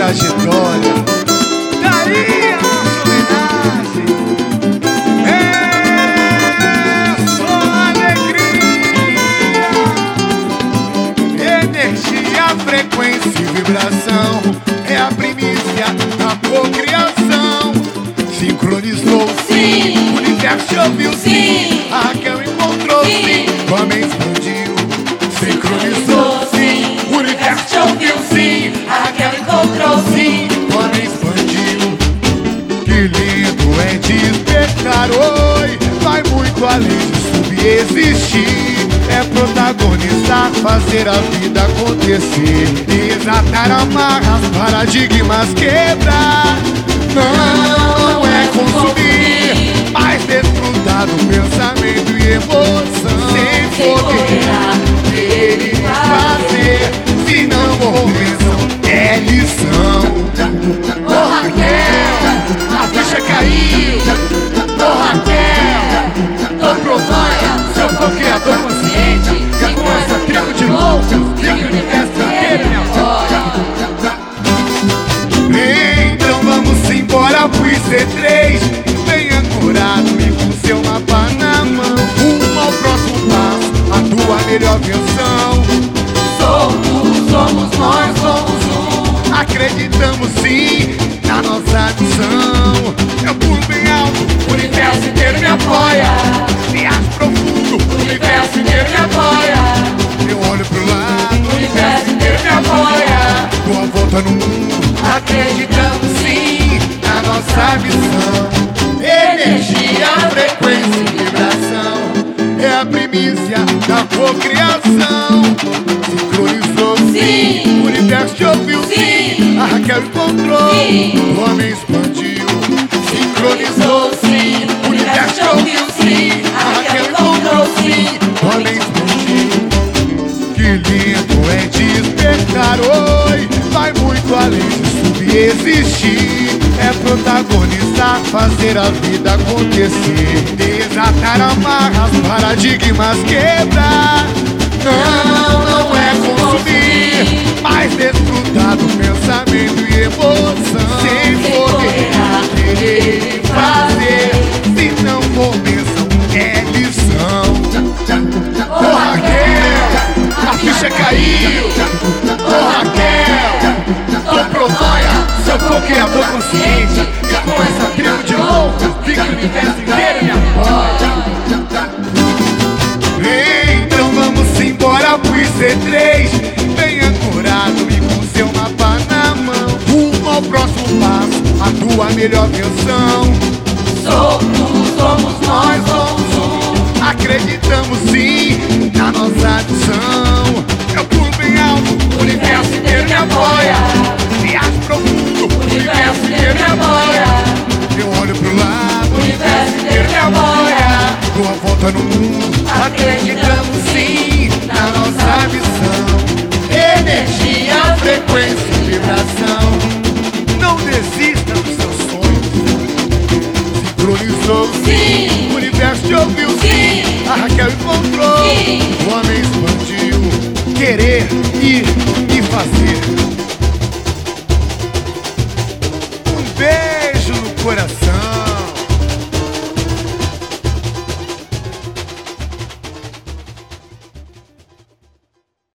trajetória. Daí a nossa homenagem. É só alegria. Energia, frequência e vibração. É a primícia da procriação. Sincronizou Sim. O universo ouviu Sim. A Raquel encontrou sim. Sim. Despertar. Oi, vai muito além de subexistir. É protagonizar, fazer a vida acontecer. Desatar amarras, paradigmas quebrar. Não, é consumir, mas desfrutar do pensamento e emoção. Sem poder poderá ter e fazer. Se não for bênção, é lição. C3 Bem ancorado e com seu mapa na mão. Rumo ao próximo passo, a tua melhor versão. Somos, somos nós, somos um. Acreditamos sim na nossa missão Eu pulo bem alto, o universo inteiro me apoia. Missão. Energia, frequência e vibração é a primícia da cocriação. Sincronizou Sim. o universo te ouviu Sim. A Raquel encontrou, Sim. o homem expandiu. Sincronizou Sim. o universo te ouviu sim. A Raquel encontrou sim, o homem expandiu. Que lindo é despertar Oi, vai muito além de subexistir É protagonizar, fazer a vida acontecer. Desatar amarras, paradigmas quebrar Não, não é consumir Mas desfrutar do pensamento e emoção. Sem poder querer fazer Se não for bênção, é lição. Raquel, a ficha caiu. Universo inteiro. Então vamos embora pro IC3. Bem ancorado e com seu mapa na mão. Rumo ao próximo passo, a tua melhor versão. sincronizou. Sim. O universo te ouviu. Sim. A Raquel encontrou. Sim. O homem expandiu. Querer, ir e fazer. Um beijo no coração.